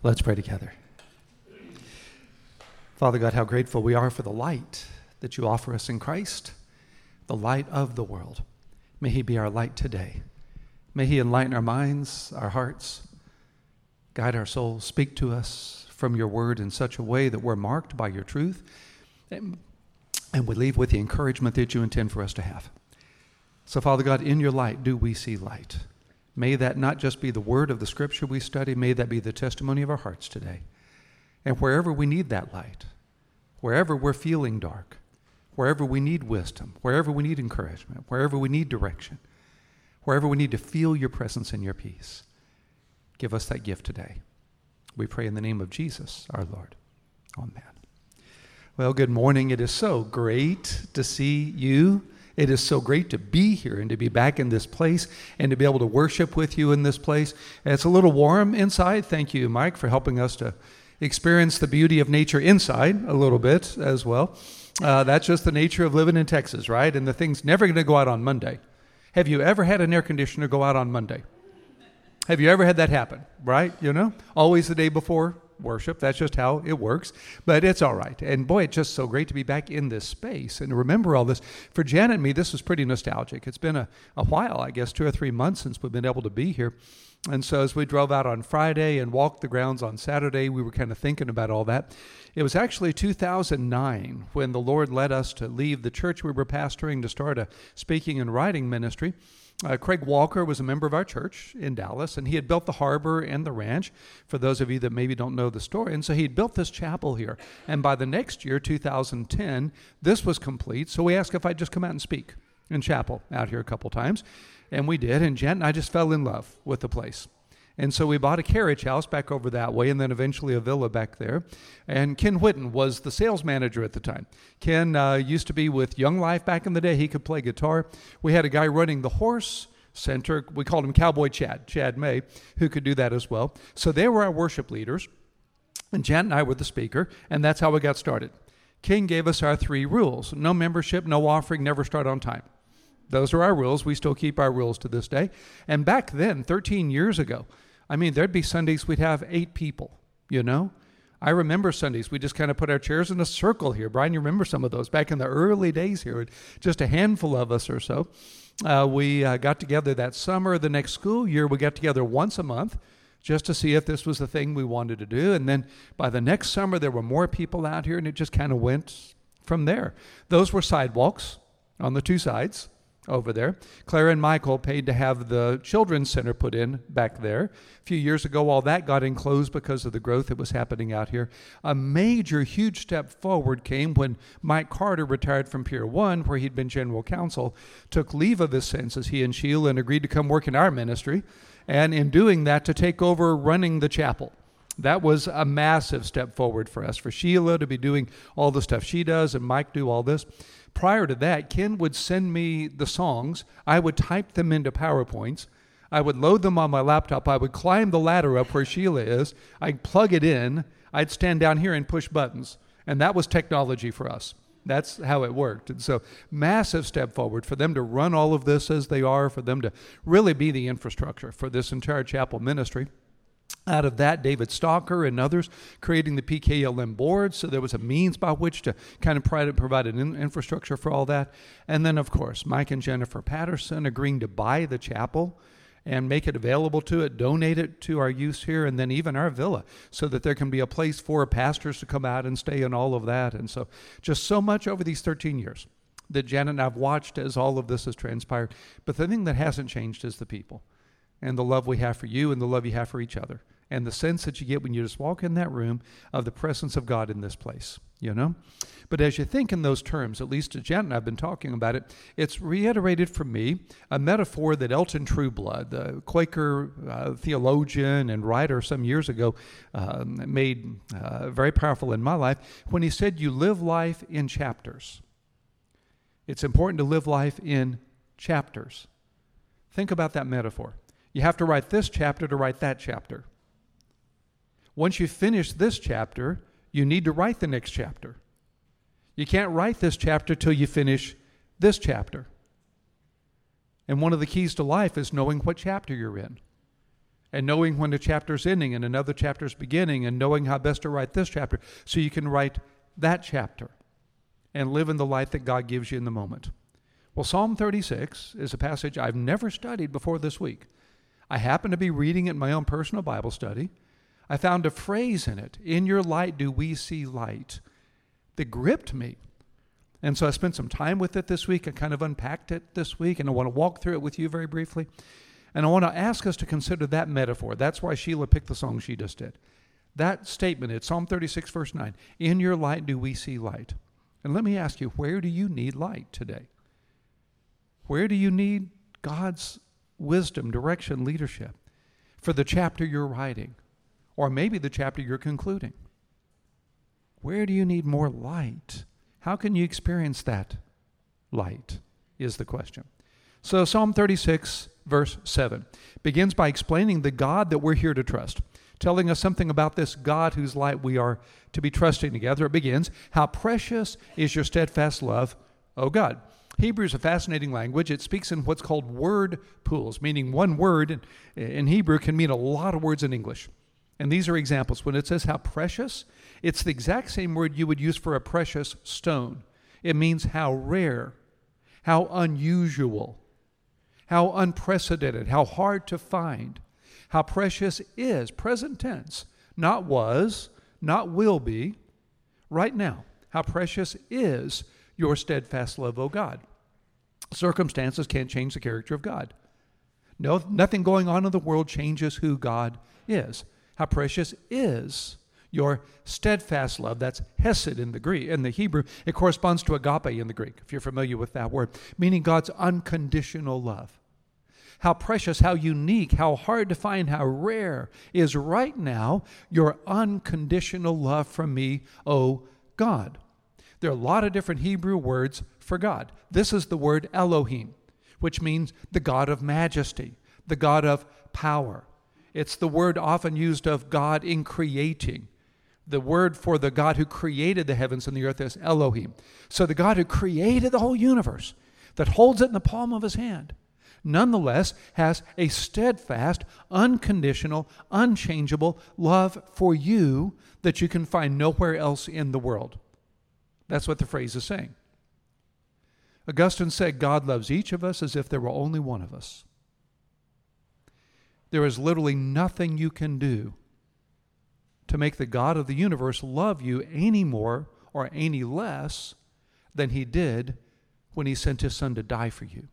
Let's pray together. Father God, how grateful we are for the light that you offer us in Christ, the light of the world. May He be our light today. May He enlighten our minds, our hearts, guide our souls, speak to us from your word in such a way that we're marked by your truth, and, and we leave with the encouragement that you intend for us to have. So, Father God, in your light do we see light. May that not just be the word of the scripture we study, may that be the testimony of our hearts today. And wherever we need that light, wherever we're feeling dark, wherever we need wisdom, wherever we need encouragement, wherever we need direction, wherever we need to feel your presence and your peace, give us that gift today. We pray in the name of Jesus, our Lord. Amen. Well, good morning. It is so great to see you it is so great to be here and to be back in this place and to be able to worship with you in this place. It's a little warm inside. Thank you, Mike, for helping us to experience the beauty of nature inside a little bit as well. Uh, that's just the nature of living in Texas, right? And the thing's never going to go out on Monday. Have you ever had an air conditioner go out on Monday? Have you ever had that happen, right? You know, always the day before worship. That's just how it works. But it's all right. And boy, it's just so great to be back in this space and remember all this. For Janet and me, this was pretty nostalgic. It's been a, a while, I guess, two or three months since we've been able to be here. And so as we drove out on Friday and walked the grounds on Saturday, we were kind of thinking about all that. It was actually 2009 when the Lord led us to leave the church we were pastoring to start a speaking and writing ministry. Uh, Craig Walker was a member of our church in Dallas, and he had built the harbor and the ranch, for those of you that maybe don't know the story. And so he had built this chapel here. And by the next year, 2010, this was complete. So we asked if I'd just come out and speak in chapel out here a couple times. And we did. And Jen and I just fell in love with the place. And so we bought a carriage house back over that way and then eventually a villa back there. And Ken Whitten was the sales manager at the time. Ken uh, used to be with Young Life back in the day. He could play guitar. We had a guy running the horse center. We called him Cowboy Chad, Chad May, who could do that as well. So they were our worship leaders. And Jan and I were the speaker, and that's how we got started. Ken gave us our three rules no membership, no offering, never start on time. Those are our rules. We still keep our rules to this day. And back then, 13 years ago, I mean, there'd be Sundays we'd have eight people, you know? I remember Sundays, we just kind of put our chairs in a circle here. Brian, you remember some of those back in the early days here, just a handful of us or so. Uh, we uh, got together that summer. The next school year, we got together once a month just to see if this was the thing we wanted to do. And then by the next summer, there were more people out here, and it just kind of went from there. Those were sidewalks on the two sides over there. Clara and Michael paid to have the children's center put in back there. A few years ago, all that got enclosed because of the growth that was happening out here. A major, huge step forward came when Mike Carter retired from Pier 1, where he'd been general counsel, took leave of his senses, he and Sheila, and agreed to come work in our ministry. And in doing that, to take over running the chapel that was a massive step forward for us for sheila to be doing all the stuff she does and mike do all this prior to that, Ken would send me the songs. I would type them into PowerPoints. I would load them on my laptop. I would climb the ladder up where Sheila is. I'd plug it in. I'd stand down here and push buttons. And that was technology for us. That's how it worked. And so, massive step forward for them to run all of this as they are, for them to really be the infrastructure for this entire chapel ministry. Out of that, David Stalker and others creating the PKLM board. So there was a means by which to kind of provide an infrastructure for all that. And then, of course, Mike and Jennifer Patterson agreeing to buy the chapel and make it available to it, donate it to our use here, and then even our villa, so that there can be a place for pastors to come out and stay and all of that. And so, just so much over these 13 years that Janet and I've watched as all of this has transpired. But the thing that hasn't changed is the people and the love we have for you and the love you have for each other and the sense that you get when you just walk in that room of the presence of God in this place, you know? But as you think in those terms, at least Jen and I have been talking about it, it's reiterated for me a metaphor that Elton Trueblood, the Quaker uh, theologian and writer some years ago, uh, made uh, very powerful in my life when he said, You live life in chapters. It's important to live life in chapters. Think about that metaphor. You have to write this chapter to write that chapter. Once you finish this chapter, you need to write the next chapter. You can't write this chapter till you finish this chapter. And one of the keys to life is knowing what chapter you're in. and knowing when a chapter's ending and another chapter's beginning and knowing how best to write this chapter so you can write that chapter and live in the light that God gives you in the moment. Well, Psalm 36 is a passage I've never studied before this week. I happened to be reading it in my own personal Bible study. I found a phrase in it, in your light do we see light, that gripped me. And so I spent some time with it this week. I kind of unpacked it this week, and I want to walk through it with you very briefly. And I want to ask us to consider that metaphor. That's why Sheila picked the song she just did. That statement, it's Psalm 36, verse 9. In your light do we see light. And let me ask you, where do you need light today? Where do you need God's wisdom, direction, leadership for the chapter you're writing? Or maybe the chapter you're concluding? Where do you need more light? How can you experience that light? Is the question. So, Psalm 36, verse 7, begins by explaining the God that we're here to trust, telling us something about this God whose light we are to be trusting together. It begins, How precious is your steadfast love, O God. Hebrew is a fascinating language. It speaks in what's called word pools, meaning one word in Hebrew can mean a lot of words in English. And these are examples. When it says how precious, it's the exact same word you would use for a precious stone. It means how rare, how unusual, how unprecedented, how hard to find, how precious is, present tense, not was, not will be, right now. How precious is your steadfast love, O God. Circumstances can't change the character of God. No, nothing going on in the world changes who God is. How precious is your steadfast love. That's hesed in the Greek. In the Hebrew, it corresponds to agape in the Greek, if you're familiar with that word, meaning God's unconditional love. How precious, how unique, how hard to find, how rare is right now your unconditional love from me, O God. There are a lot of different Hebrew words for God. This is the word Elohim, which means the God of majesty, the God of power. It's the word often used of God in creating. The word for the God who created the heavens and the earth is Elohim. So the God who created the whole universe, that holds it in the palm of his hand, nonetheless has a steadfast, unconditional, unchangeable love for you that you can find nowhere else in the world. That's what the phrase is saying. Augustine said, God loves each of us as if there were only one of us. There is literally nothing you can do to make the God of the universe love you any more or any less than he did when he sent his son to die for you.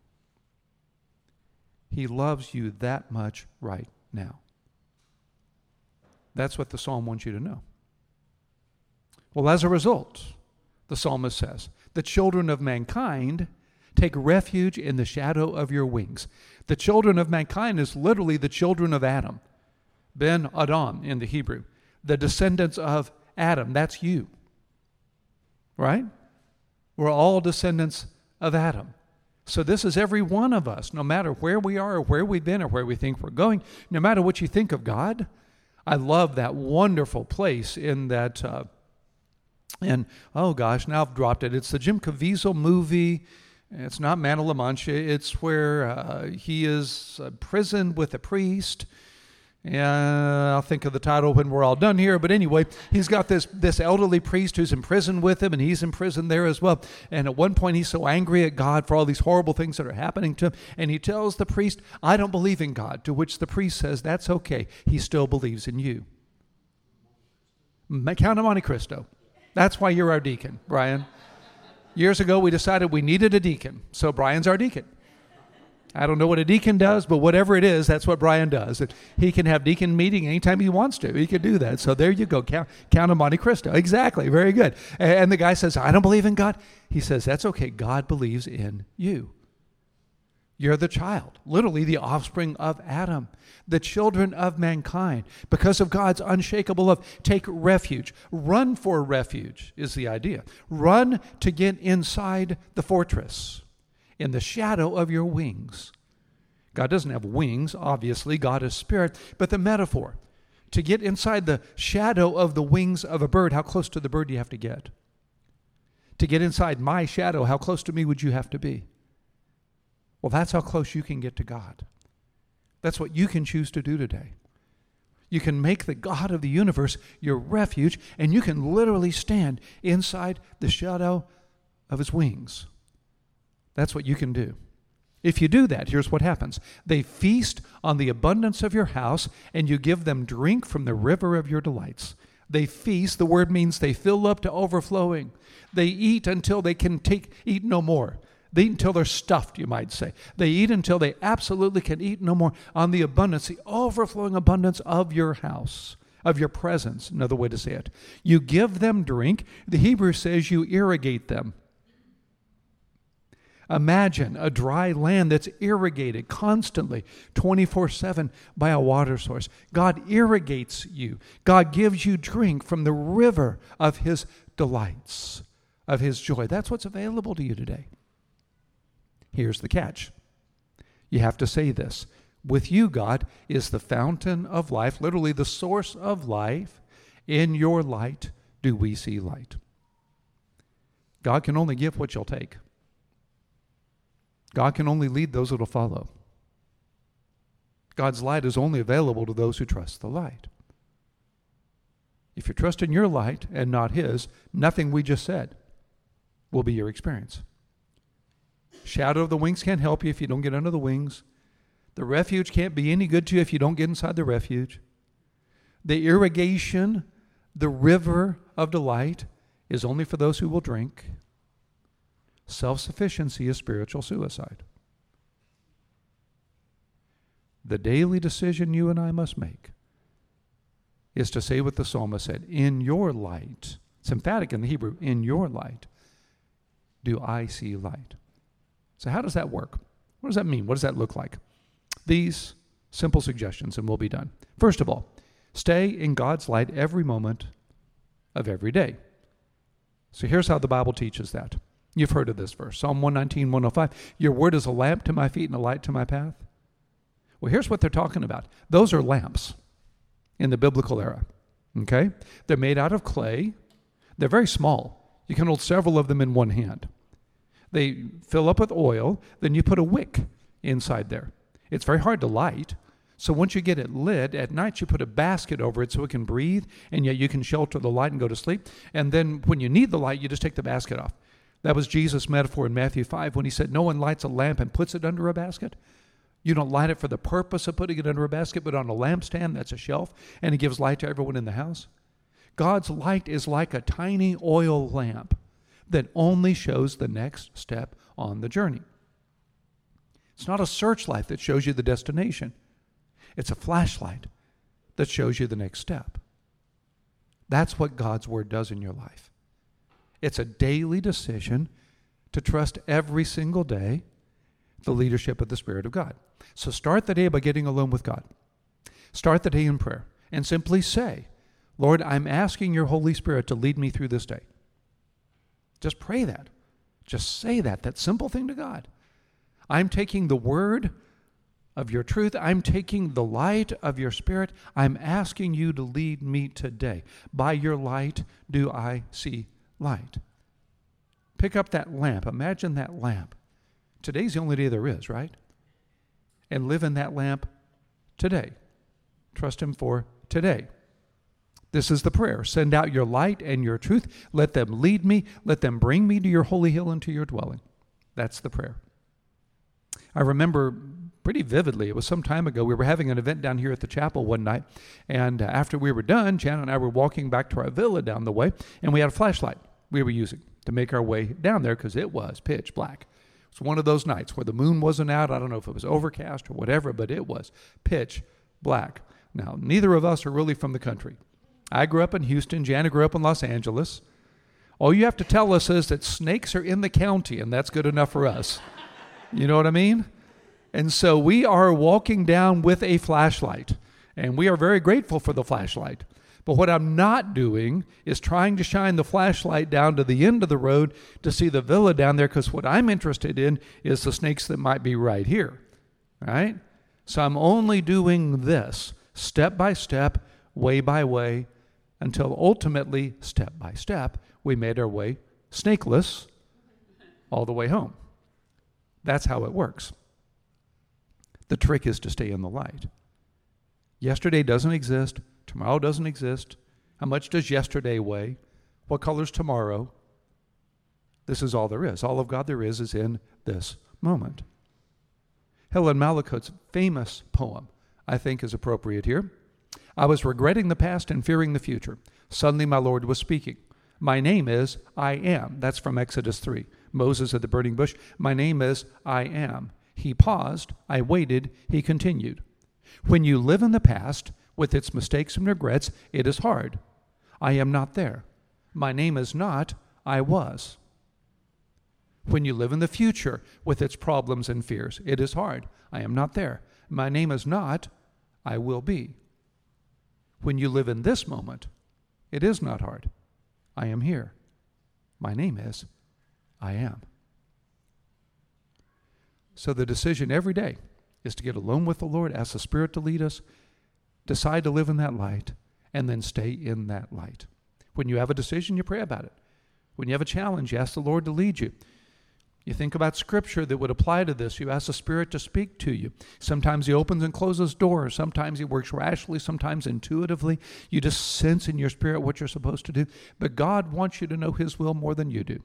He loves you that much right now. That's what the psalm wants you to know. Well, as a result, the psalmist says, the children of mankind take refuge in the shadow of your wings. The children of mankind is literally the children of Adam, Ben Adam in the Hebrew, the descendants of Adam. That's you, right? We're all descendants of Adam. So, this is every one of us, no matter where we are or where we've been or where we think we're going, no matter what you think of God. I love that wonderful place in that, uh, and oh gosh, now I've dropped it. It's the Jim Caviezel movie. It's not Man of La Mancha. It's where uh, he is imprisoned with a priest. And I'll think of the title when we're all done here. But anyway, he's got this, this elderly priest who's in prison with him, and he's in prison there as well. And at one point, he's so angry at God for all these horrible things that are happening to him. And he tells the priest, I don't believe in God. To which the priest says, That's okay. He still believes in you. Count of Monte Cristo. That's why you're our deacon, Brian. Years ago, we decided we needed a deacon, so Brian's our deacon. I don't know what a deacon does, but whatever it is, that's what Brian does. He can have deacon meeting anytime he wants to. He can do that. So there you go. Count, count of Monte Cristo. Exactly. Very good. And the guy says, I don't believe in God. He says, That's okay. God believes in you. You're the child, literally the offspring of Adam, the children of mankind. Because of God's unshakable love, take refuge. Run for refuge is the idea. Run to get inside the fortress, in the shadow of your wings. God doesn't have wings, obviously, God is spirit, but the metaphor to get inside the shadow of the wings of a bird, how close to the bird do you have to get? To get inside my shadow, how close to me would you have to be? Well, that's how close you can get to God. That's what you can choose to do today. You can make the God of the universe your refuge, and you can literally stand inside the shadow of his wings. That's what you can do. If you do that, here's what happens they feast on the abundance of your house, and you give them drink from the river of your delights. They feast, the word means they fill up to overflowing. They eat until they can take eat no more. They eat until they're stuffed, you might say. They eat until they absolutely can eat no more on the abundance, the overflowing abundance of your house, of your presence, another way to say it. You give them drink. The Hebrew says you irrigate them. Imagine a dry land that's irrigated constantly, 24 7 by a water source. God irrigates you, God gives you drink from the river of His delights, of His joy. That's what's available to you today. Here's the catch you have to say this with you, God, is the fountain of life, literally the source of life. In your light do we see light. God can only give what you'll take. God can only lead those that will follow. God's light is only available to those who trust the light. If you trust in your light and not His, nothing we just said will be your experience. Shadow of the wings can't help you if you don't get under the wings. The refuge can't be any good to you if you don't get inside the refuge. The irrigation, the river of delight, is only for those who will drink. Self sufficiency is spiritual suicide. The daily decision you and I must make is to say what the psalmist said In your light, it's emphatic in the Hebrew, in your light do I see light. So, how does that work? What does that mean? What does that look like? These simple suggestions, and we'll be done. First of all, stay in God's light every moment of every day. So, here's how the Bible teaches that. You've heard of this verse Psalm 119, 105. Your word is a lamp to my feet and a light to my path. Well, here's what they're talking about those are lamps in the biblical era. Okay? They're made out of clay, they're very small. You can hold several of them in one hand. They fill up with oil, then you put a wick inside there. It's very hard to light. So once you get it lit, at night you put a basket over it so it can breathe, and yet you can shelter the light and go to sleep. And then when you need the light, you just take the basket off. That was Jesus' metaphor in Matthew 5 when he said, No one lights a lamp and puts it under a basket. You don't light it for the purpose of putting it under a basket, but on a lampstand, that's a shelf, and it gives light to everyone in the house. God's light is like a tiny oil lamp that only shows the next step on the journey. It's not a searchlight that shows you the destination, it's a flashlight that shows you the next step. That's what God's Word does in your life. It's a daily decision to trust every single day the leadership of the Spirit of God. So start the day by getting alone with God. Start the day in prayer and simply say, Lord, I'm asking your Holy Spirit to lead me through this day. Just pray that. Just say that, that simple thing to God. I'm taking the word of your truth. I'm taking the light of your spirit. I'm asking you to lead me today. By your light do I see light. Pick up that lamp. Imagine that lamp. Today's the only day there is, right? And live in that lamp today. Trust Him for today. This is the prayer. Send out your light and your truth. Let them lead me. Let them bring me to your holy hill and to your dwelling. That's the prayer. I remember pretty vividly, it was some time ago, we were having an event down here at the chapel one night. And uh, after we were done, Jan and I were walking back to our villa down the way, and we had a flashlight we were using to make our way down there because it was pitch black. It was one of those nights where the moon wasn't out. I don't know if it was overcast or whatever, but it was pitch black. Now, neither of us are really from the country. I grew up in Houston. Jana grew up in Los Angeles. All you have to tell us is that snakes are in the county, and that's good enough for us. You know what I mean? And so we are walking down with a flashlight, and we are very grateful for the flashlight. But what I'm not doing is trying to shine the flashlight down to the end of the road to see the villa down there, because what I'm interested in is the snakes that might be right here. Right? So I'm only doing this step by step, way by way, until ultimately, step by step, we made our way snakeless all the way home. That's how it works. The trick is to stay in the light. Yesterday doesn't exist. Tomorrow doesn't exist. How much does yesterday weigh? What color's tomorrow? This is all there is. All of God there is is in this moment. Helen Mallicoat's famous poem, I think, is appropriate here. I was regretting the past and fearing the future. Suddenly my Lord was speaking. My name is I am. That's from Exodus 3. Moses at the burning bush. My name is I am. He paused. I waited. He continued. When you live in the past with its mistakes and regrets, it is hard. I am not there. My name is not I was. When you live in the future with its problems and fears, it is hard. I am not there. My name is not I will be. When you live in this moment, it is not hard. I am here. My name is I am. So the decision every day is to get alone with the Lord, ask the Spirit to lead us, decide to live in that light, and then stay in that light. When you have a decision, you pray about it. When you have a challenge, you ask the Lord to lead you. You think about scripture that would apply to this. You ask the Spirit to speak to you. Sometimes He opens and closes doors. Sometimes He works rationally, sometimes intuitively. You just sense in your spirit what you're supposed to do. But God wants you to know His will more than you do.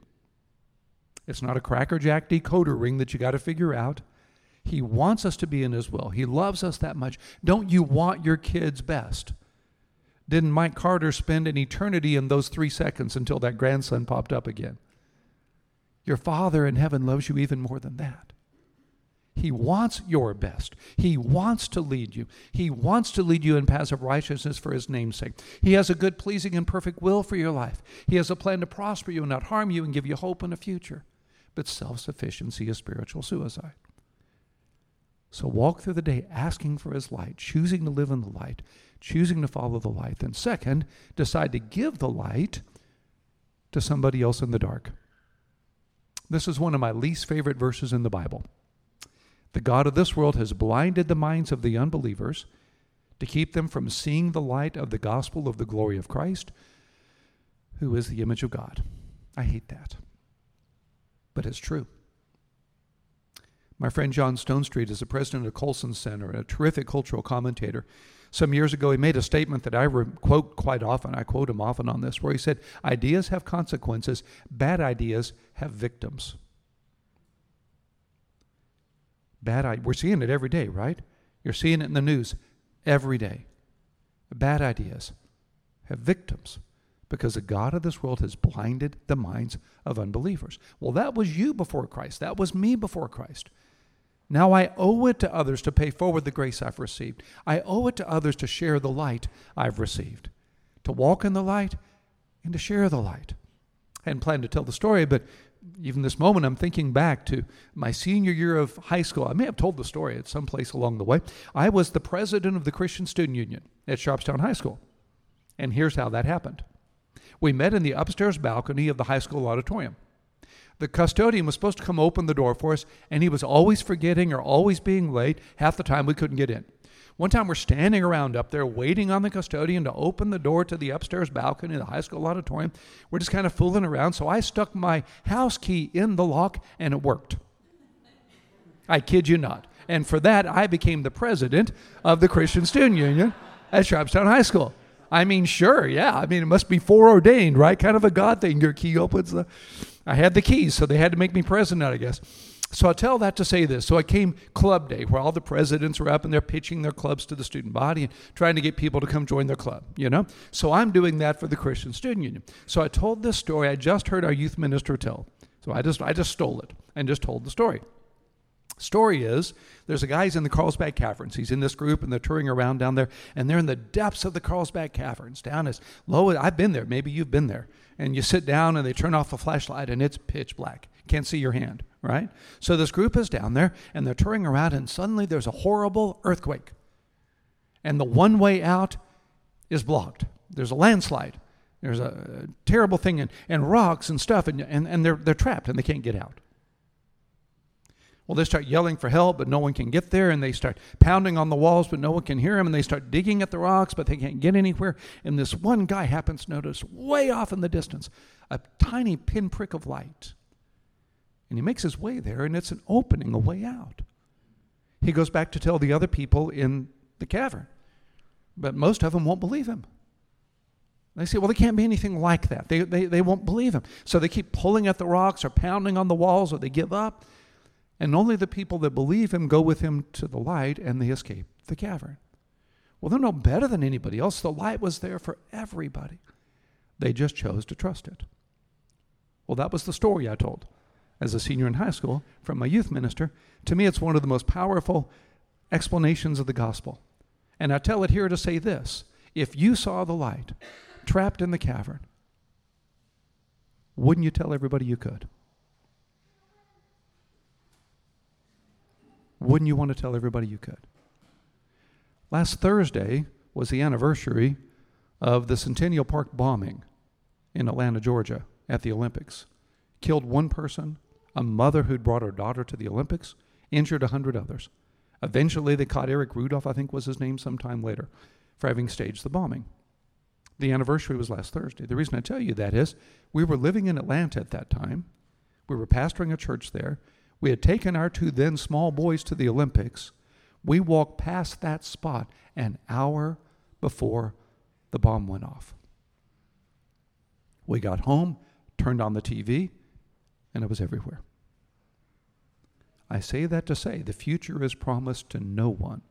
It's not a crackerjack decoder ring that you got to figure out. He wants us to be in His will. He loves us that much. Don't you want your kids best? Didn't Mike Carter spend an eternity in those three seconds until that grandson popped up again? Your Father in heaven loves you even more than that. He wants your best. He wants to lead you. He wants to lead you in paths of righteousness for His name's sake. He has a good, pleasing, and perfect will for your life. He has a plan to prosper you and not harm you and give you hope in a future. But self sufficiency is spiritual suicide. So walk through the day asking for His light, choosing to live in the light, choosing to follow the light. Then, second, decide to give the light to somebody else in the dark. This is one of my least favorite verses in the Bible. The God of this world has blinded the minds of the unbelievers to keep them from seeing the light of the gospel of the glory of Christ, who is the image of God. I hate that. But it's true. My friend John Stonestreet is the president of the Colson Center, a terrific cultural commentator. Some years ago, he made a statement that I quote quite often. I quote him often on this, where he said, Ideas have consequences, bad ideas have victims. Bad I- We're seeing it every day, right? You're seeing it in the news every day. Bad ideas have victims because the God of this world has blinded the minds of unbelievers. Well, that was you before Christ. That was me before Christ. Now I owe it to others to pay forward the grace I've received. I owe it to others to share the light I've received, to walk in the light and to share the light. I hadn't planned to tell the story, but even this moment, I'm thinking back to my senior year of high school. I may have told the story at some place along the way. I was the president of the Christian Student Union at Sharpstown High School. And here's how that happened we met in the upstairs balcony of the high school auditorium the custodian was supposed to come open the door for us, and he was always forgetting or always being late. Half the time we couldn't get in. One time we're standing around up there waiting on the custodian to open the door to the upstairs balcony of the high school auditorium. We're just kind of fooling around. So I stuck my house key in the lock and it worked. I kid you not. And for that, I became the president of the Christian Student Union at Sharpstown High School. I mean, sure, yeah. I mean, it must be foreordained, right? Kind of a God thing. Your key opens the. I had the keys, so they had to make me president, I guess. So I tell that to say this. So I came club day, where all the presidents were up and they're pitching their clubs to the student body and trying to get people to come join their club, you know? So I'm doing that for the Christian Student Union. So I told this story I just heard our youth minister tell. So I just I just stole it and just told the story. Story is there's a guy who's in the Carlsbad Caverns. He's in this group and they're touring around down there, and they're in the depths of the Carlsbad Caverns, down as low. as I've been there. Maybe you've been there. And you sit down and they turn off the flashlight and it's pitch black. Can't see your hand, right? So this group is down there and they're touring around, and suddenly there's a horrible earthquake. And the one way out is blocked. There's a landslide. There's a, terrible thing and, and rocks and stuff, and, and, and they're, they're trapped and they can't get out. Well, they start yelling for help, but no one can get there. And they start pounding on the walls, but no one can hear them. And they start digging at the rocks, but they can't get anywhere. And this one guy happens to notice way off in the distance a tiny pinprick of light. And he makes his way there, and it's an opening, a way out. He goes back to tell the other people in the cavern. But most of them won't believe him. They say, well, there can't be anything like that. They, they, they won't believe him. So they keep pulling at the rocks or pounding on the walls or they give up. And only the people that believe him go with him to the light and they escape the cavern. Well, they're no better than anybody else. The light was there for everybody. They just chose to trust it. Well, that was the story I told as a senior in high school from my youth minister. To me, it's one of the most powerful explanations of the gospel. And I tell it here to say this if you saw the light trapped in the cavern, wouldn't you tell everybody you could? Wouldn't you want to tell everybody you could? Last Thursday was the anniversary of the Centennial Park bombing in Atlanta, Georgia, at the Olympics. Killed one person, a mother who'd brought her daughter to the Olympics, injured a hundred others. Eventually, they caught Eric Rudolph, I think was his name, sometime later, for having staged the bombing. The anniversary was last Thursday. The reason I tell you that is we were living in Atlanta at that time. We were pastoring a church there. We had taken our two then small boys to the Olympics. We walked past that spot an hour before the bomb went off. We got home, turned on the TV, and it was everywhere. I say that to say the future is promised to no one.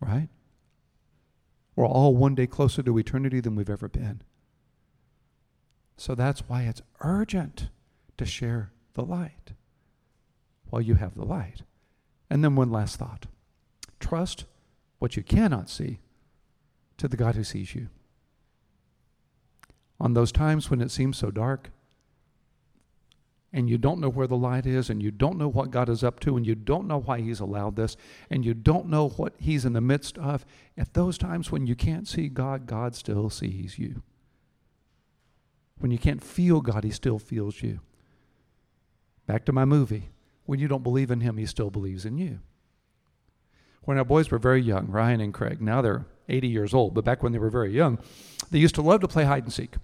Right? We're all one day closer to eternity than we've ever been. So that's why it's urgent to share the light while you have the light. And then one last thought trust what you cannot see to the God who sees you. On those times when it seems so dark, and you don't know where the light is, and you don't know what God is up to, and you don't know why He's allowed this, and you don't know what He's in the midst of, at those times when you can't see God, God still sees you. When you can't feel God, He still feels you. Back to my movie. When you don't believe in Him, He still believes in you. When our boys were very young, Ryan and Craig, now they're 80 years old, but back when they were very young, they used to love to play hide and seek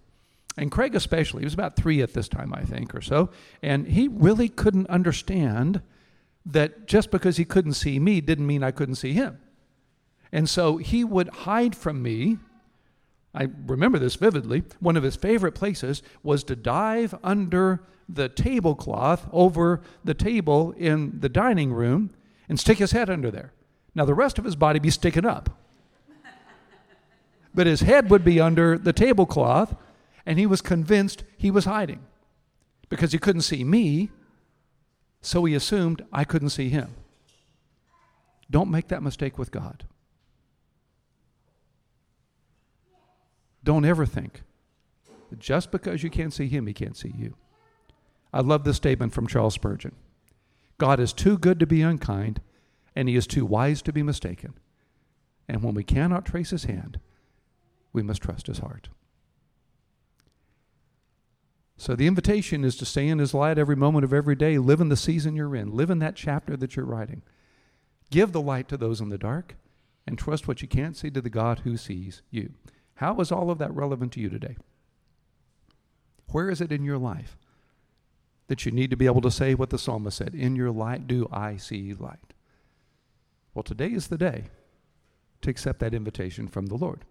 and Craig especially, he was about three at this time, I think, or so, and he really couldn't understand that just because he couldn't see me didn't mean I couldn't see him. And so he would hide from me. I remember this vividly. One of his favorite places was to dive under the tablecloth over the table in the dining room and stick his head under there. Now, the rest of his body be sticking up. but his head would be under the tablecloth and he was convinced he was hiding because he couldn't see me, so he assumed I couldn't see him. Don't make that mistake with God. Don't ever think that just because you can't see him, he can't see you. I love this statement from Charles Spurgeon God is too good to be unkind, and he is too wise to be mistaken. And when we cannot trace his hand, we must trust his heart. So the invitation is to stay in His light every moment of every day. Live in the season you're in. Live in that chapter that you're writing. Give the light to those in the dark and trust what you can't see to the God who sees you. How is all of that relevant to you today? Where is it in your life that you need to be able to say what the psalmist said In your light do I see light? Well, today is the day to accept that invitation from the Lord.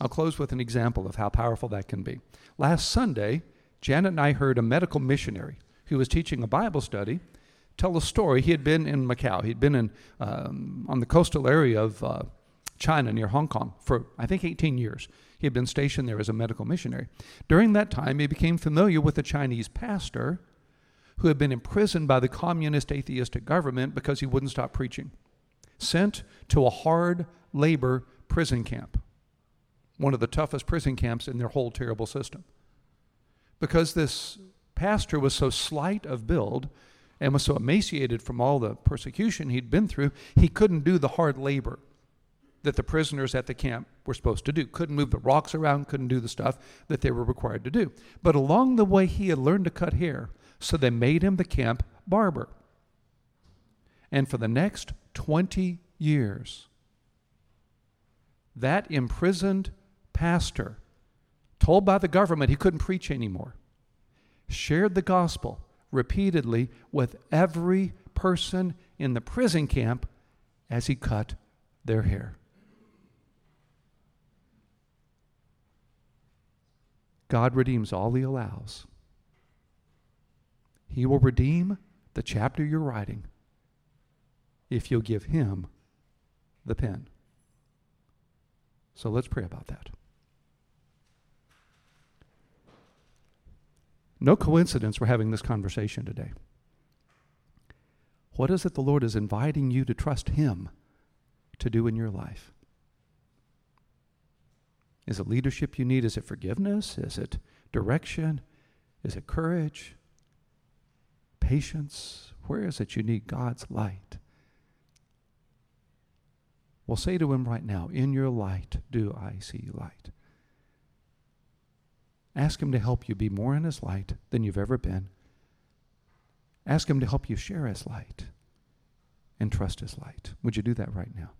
I'll close with an example of how powerful that can be. Last Sunday, Janet and I heard a medical missionary who was teaching a Bible study tell a story. He had been in Macau. He'd been in um, on the coastal area of uh, China near Hong Kong for I think 18 years. He had been stationed there as a medical missionary. During that time, he became familiar with a Chinese pastor who had been imprisoned by the communist atheistic government because he wouldn't stop preaching. Sent to a hard labor prison camp, one of the toughest prison camps in their whole terrible system because this pastor was so slight of build and was so emaciated from all the persecution he'd been through, he couldn't do the hard labor that the prisoners at the camp were supposed to do. Couldn't move the rocks around, couldn't do the stuff that they were required to do. But along the way, he had learned to cut hair, so they made him the camp barber. And for the next 20 years, that imprisoned pastor told by the government he couldn't preach anymore, shared the gospel repeatedly with every person in the prison camp as he cut their hair. God redeems all he allows. He will redeem the chapter you're writing if you'll give him the pen. So let's pray about that. No coincidence we're having this conversation today. What is it the Lord is inviting you to trust Him to do in your life? Is it leadership you need? Is it forgiveness? Is it direction? Is it courage? Patience? Where is it you need God's light? Well, say to Him right now, In your light do I see light. Ask Him to help you be more in His light than you've ever been. Ask Him to help you share His light and trust His light. Would you do that right now?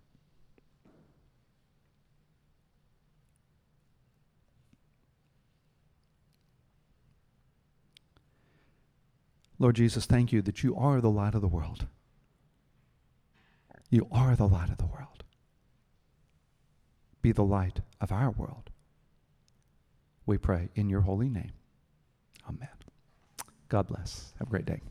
Lord Jesus, thank you that you are the light of the world. You are the light of the world. Be the light of our world. We pray in your holy name. Amen. God bless. Have a great day.